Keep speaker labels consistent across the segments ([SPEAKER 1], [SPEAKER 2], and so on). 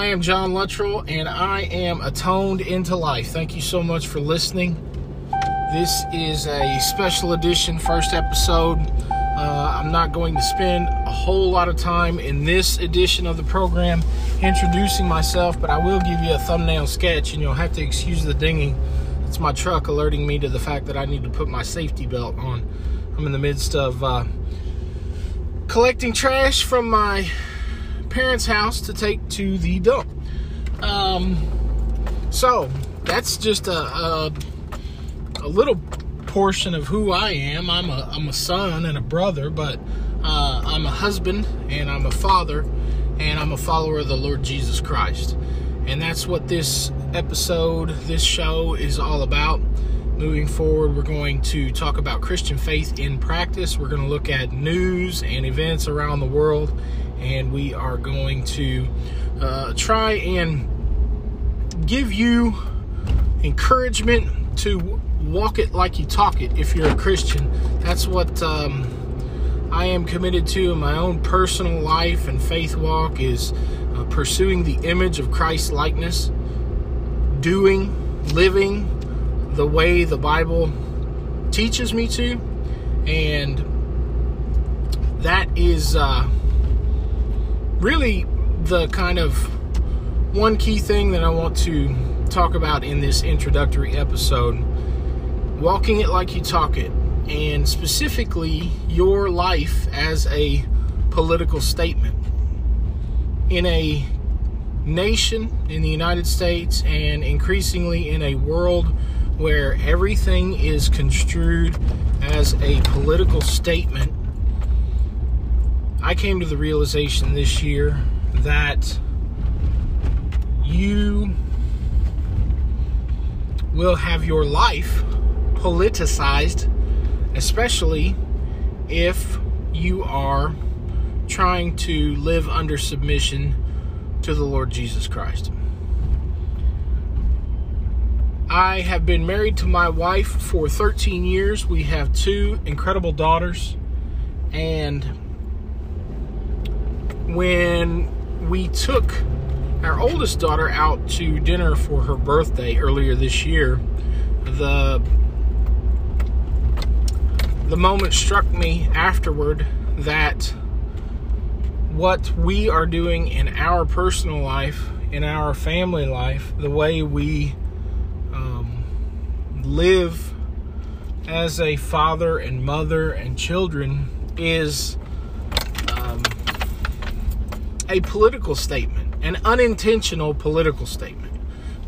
[SPEAKER 1] I am John Luttrell, and I am atoned into life. Thank you so much for listening. This is a special edition, first episode. Uh, I'm not going to spend a whole lot of time in this edition of the program introducing myself, but I will give you a thumbnail sketch, and you'll have to excuse the dinging. It's my truck alerting me to the fact that I need to put my safety belt on. I'm in the midst of uh, collecting trash from my parents' house to take to the dump. Um, so that's just a, a, a little portion of who I am. I'm a I'm a son and a brother, but uh, I'm a husband and I'm a father, and I'm a follower of the Lord Jesus Christ. And that's what this episode, this show is all about. Moving forward, we're going to talk about Christian faith in practice. We're going to look at news and events around the world and we are going to uh, try and give you encouragement to walk it like you talk it if you're a Christian. That's what um, I am committed to in my own personal life and faith walk is uh, pursuing the image of Christ likeness, doing, living the way the Bible teaches me to, and that is. Uh, really the kind of one key thing that I want to talk about in this introductory episode walking it like you talk it, and specifically your life as a political statement. In a nation in the United States and increasingly in a world where everything is construed as a political statement I came to the realization this year that you will have your life politicized, especially if you are trying to live under submission to the Lord Jesus Christ. I have been married to my wife for 13 years. We have two incredible daughters, and when we took our oldest daughter out to dinner for her birthday earlier this year, the the moment struck me afterward that what we are doing in our personal life, in our family life, the way we live as a father and mother and children is um, a political statement, an unintentional political statement.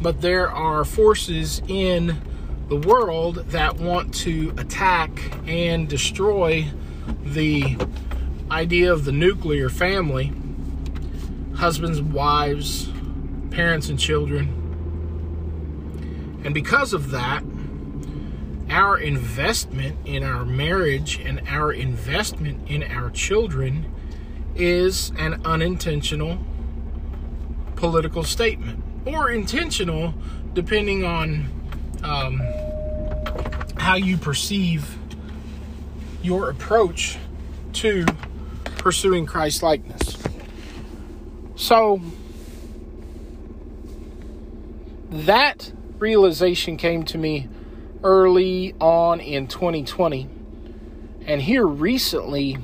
[SPEAKER 1] But there are forces in the world that want to attack and destroy the idea of the nuclear family husbands, wives, parents, and children. And because of that, our investment in our marriage and our investment in our children is an unintentional political statement or intentional depending on um, how you perceive your approach to pursuing Christ likeness. So, that realization came to me early on in 2020. And here recently,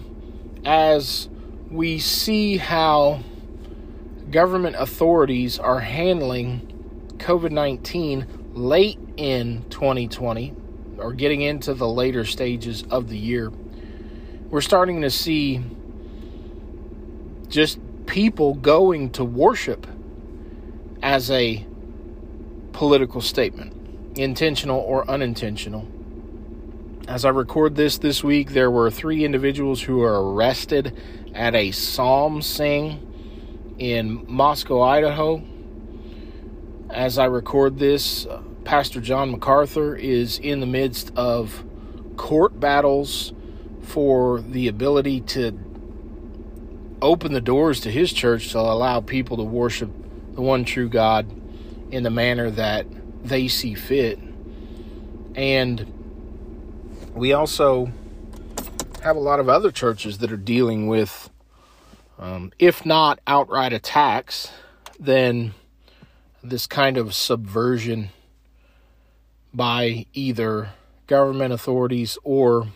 [SPEAKER 1] as we see how government authorities are handling COVID 19 late in 2020 or getting into the later stages of the year. We're starting to see just people going to worship as a political statement, intentional or unintentional. As I record this this week, there were three individuals who were arrested at a psalm sing in Moscow, Idaho. As I record this, uh, Pastor John MacArthur is in the midst of court battles for the ability to open the doors to his church to allow people to worship the one true God in the manner that they see fit. And we also have a lot of other churches that are dealing with, um, if not outright attacks, then this kind of subversion by either government authorities or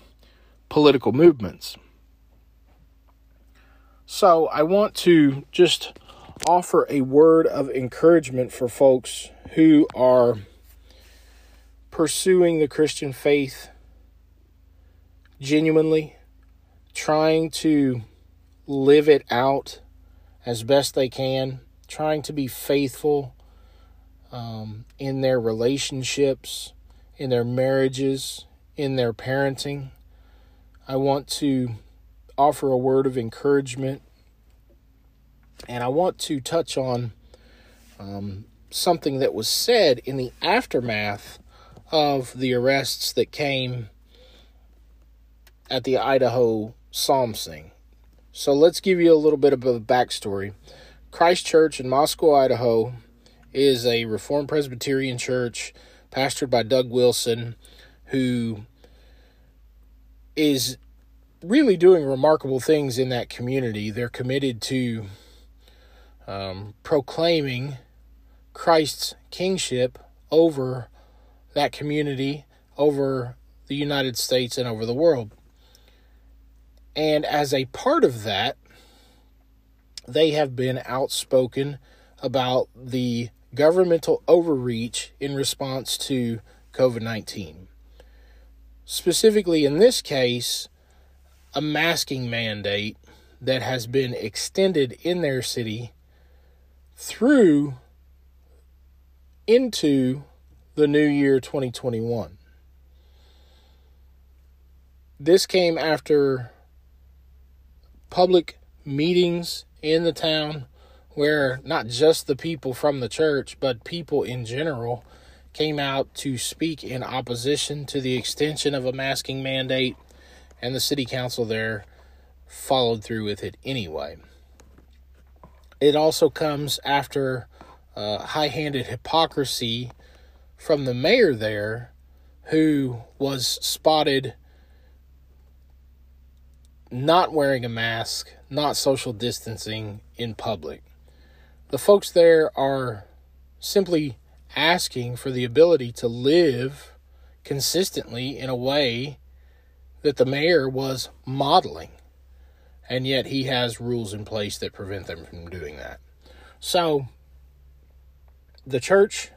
[SPEAKER 1] political movements. So, I want to just offer a word of encouragement for folks who are pursuing the Christian faith genuinely, trying to live it out as best they can, trying to be faithful um, in their relationships, in their marriages, in their parenting. I want to offer a word of encouragement and I want to touch on um, something that was said in the aftermath of the arrests that came at the Idaho Psalm Sing. So let's give you a little bit of a backstory. Christ Church in Moscow, Idaho is a Reformed Presbyterian church pastored by Doug Wilson, who is really doing remarkable things in that community. They're committed to um, proclaiming Christ's kingship over that community, over the United States, and over the world. And as a part of that, they have been outspoken about the governmental overreach in response to COVID 19. Specifically, in this case, a masking mandate that has been extended in their city through into the new year 2021. This came after public meetings in the town where not just the people from the church, but people in general came out to speak in opposition to the extension of a masking mandate, and the city council there followed through with it anyway. It also comes after uh, high handed hypocrisy from the mayor there, who was spotted not wearing a mask, not social distancing in public. The folks there are simply asking for the ability to live consistently in a way that the mayor was modeling and yet he has rules in place that prevent them from doing that. So, the church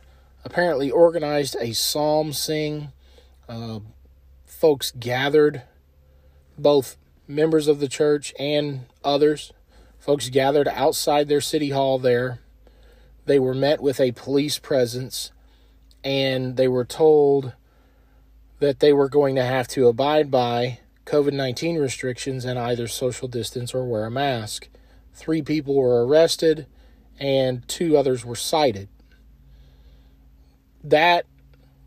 [SPEAKER 1] apparently organized a psalm sing. Uh, folks gathered, both members of the church and others. Folks gathered outside their city hall there. They were met with a police presence and they were told that they were going to have to abide by COVID 19 restrictions and either social distance or wear a mask. Three people were arrested and two others were cited. That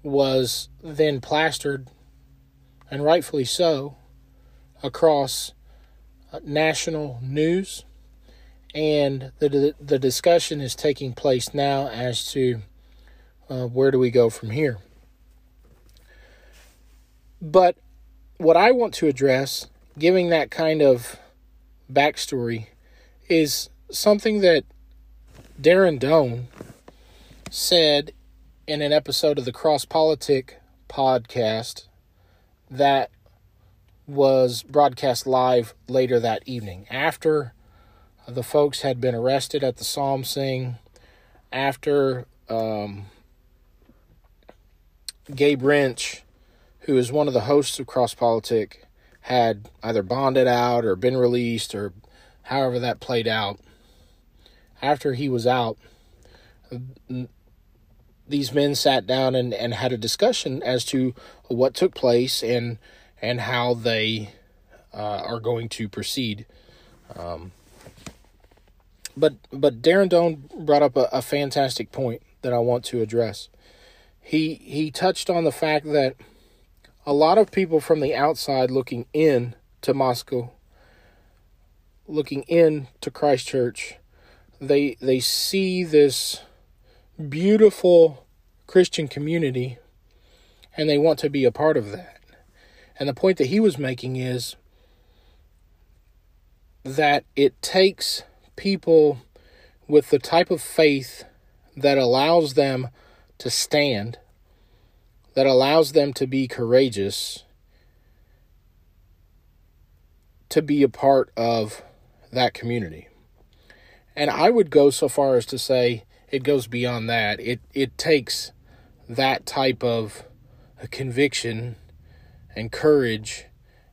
[SPEAKER 1] was then plastered, and rightfully so, across uh, national news. And the, the discussion is taking place now as to uh, where do we go from here. But what I want to address, giving that kind of backstory, is something that Darren Doane said in an episode of the Cross Politic podcast that was broadcast live later that evening after the folks had been arrested at the psalm sing after um, Gabe Rench who is one of the hosts of Cross Politic, had either bonded out or been released or however that played out. After he was out, these men sat down and, and had a discussion as to what took place and and how they uh, are going to proceed. Um, but but Darren Doane brought up a, a fantastic point that I want to address. He he touched on the fact that a lot of people from the outside looking in to Moscow, looking in to Christ Church, they they see this beautiful Christian community and they want to be a part of that. And the point that he was making is that it takes people with the type of faith that allows them to stand, that allows them to be courageous, to be a part of that community. And I would go so far as to say it goes beyond that. It it takes that type of conviction and courage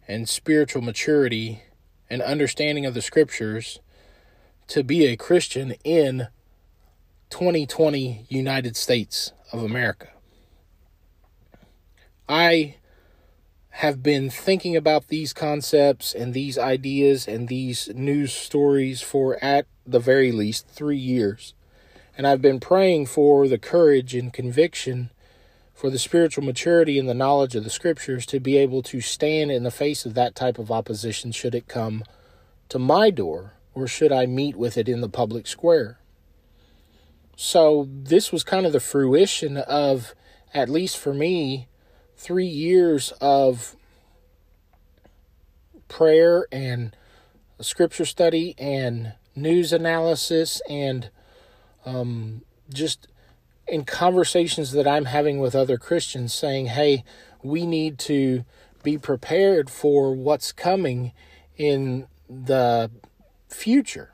[SPEAKER 1] and spiritual maturity and understanding of the scriptures to be a Christian in 2020 United States of America. I have been thinking about these concepts and these ideas and these news stories for at the very least three years. And I've been praying for the courage and conviction for the spiritual maturity and the knowledge of the scriptures to be able to stand in the face of that type of opposition should it come to my door or should I meet with it in the public square. So this was kind of the fruition of, at least for me, three years of prayer and scripture study and news analysis and um, just in conversations that I'm having with other Christians saying, hey, we need to be prepared for what's coming in the future,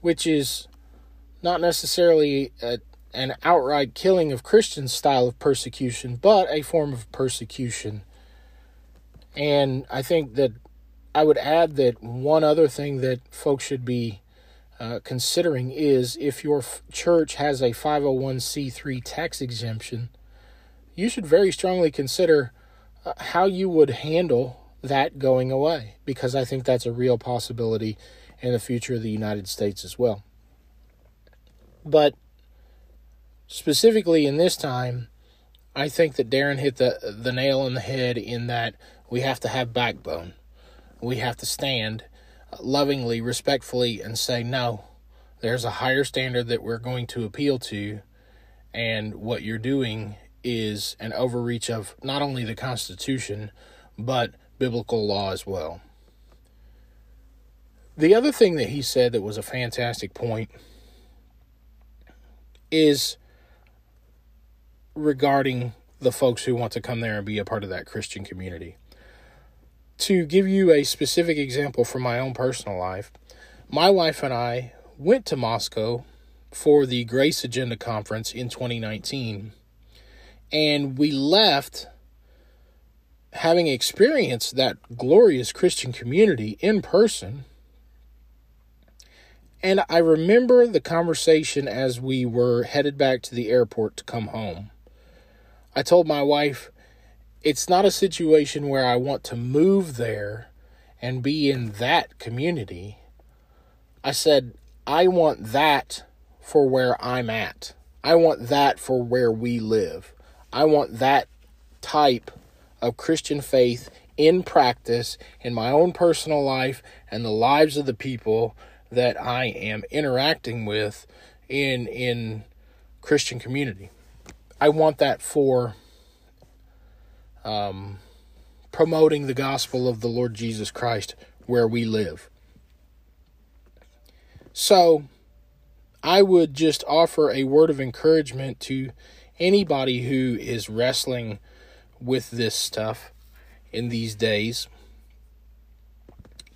[SPEAKER 1] which is not necessarily a, an outright killing of Christian style of persecution, but a form of persecution. And I think that I would add that one other thing that folks should be uh, considering is if your f- church has a 501c3 tax exemption, you should very strongly consider uh, how you would handle that going away because I think that's a real possibility in the future of the United States as well. But specifically in this time, I think that Darren hit the the nail on the head in that we have to have backbone. We have to stand lovingly, respectfully, and say, no, there's a higher standard that we're going to appeal to, and what you're doing is an overreach of not only the Constitution, but biblical law as well. The other thing that he said that was a fantastic point is regarding the folks who want to come there and be a part of that Christian community. To give you a specific example from my own personal life, my wife and I went to Moscow for the Grace Agenda Conference in 2019, and we left having experienced that glorious Christian community in person. And I remember the conversation as we were headed back to the airport to come home. I told my wife, it's not a situation where I want to move there and be in that community. I said, I want that for where I'm at. I want that for where we live. I want that type of Christian faith in practice in my own personal life and the lives of the people that I am interacting with in in Christian community. I want that for um, promoting the gospel of the Lord Jesus Christ where we live. So, I would just offer a word of encouragement to anybody who is wrestling with this stuff in these days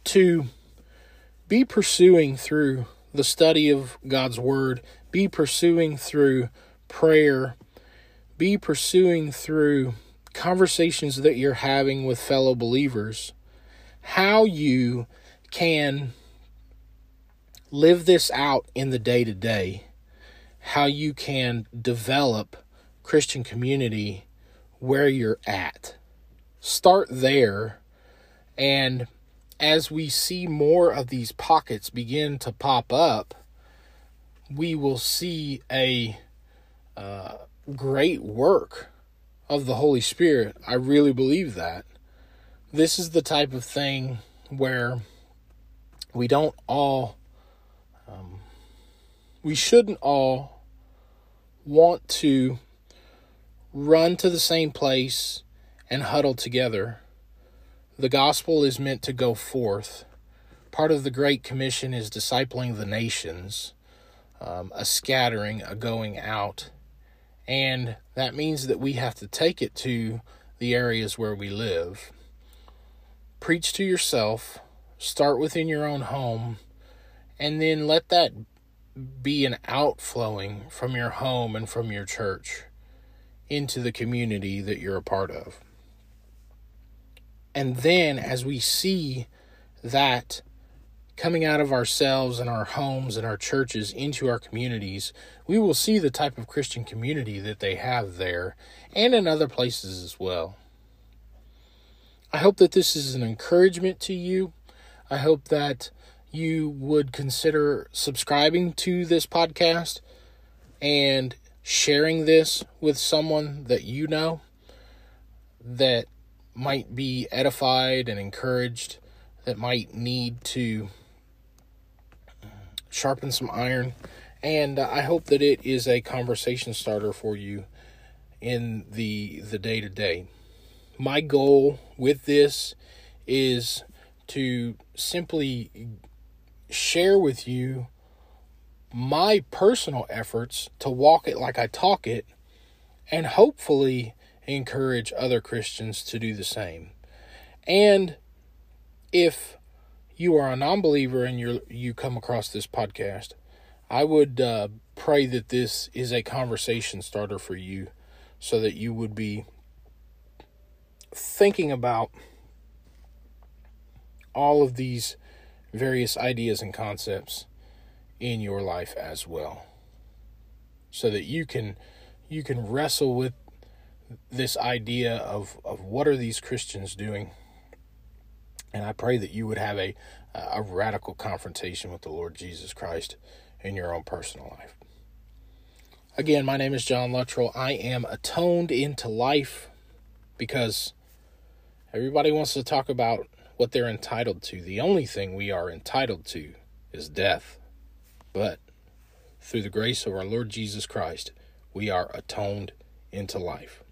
[SPEAKER 1] to be pursuing through the study of God's Word, be pursuing through prayer, be pursuing through conversations that you're having with fellow believers, how you can live this out in the day to day, how you can develop Christian community where you're at. Start there. And as we see more of these pockets begin to pop up, we will see a uh, great work of the Holy Spirit. I really believe that. This is the type of thing where we don't all, um, we shouldn't all want to run to the same place and huddle together. The gospel is meant to go forth. Part of the Great Commission is discipling the nations. um, a scattering, a going out. And that means that we have to take it to the areas where we live. Preach to yourself, start within your own home, and then let that be an outflowing from your home and from your church into the community that you're a part of. And then as we see that coming out of ourselves and our homes and our churches into our communities, we will see the type of Christian community that they have there and in other places as well. I hope that this is an encouragement to you. I hope that you would consider subscribing to this podcast and sharing this with someone that you know that might be edified and encouraged, that might need to sharpen some iron. And uh, I hope that it is a conversation starter for you in the the day to day. My goal with this is to simply share with you my personal efforts to walk it like I talk it and hopefully encourage other Christians to do the same. And if you are a non-believer and you you come across this podcast, I would uh, pray that this is a conversation starter for you, so that you would be thinking about all of these various ideas and concepts in your life as well. So that you can you can wrestle with this idea of of what are these Christians doing and I pray that you would have a a radical confrontation with the Lord Jesus Christ in your own personal life. Again, my name is John Luttrell. I am atoned into life because everybody wants to talk about what they're entitled to. The only thing we are entitled to is death. But through the grace of our Lord Jesus Christ, we are atoned into life.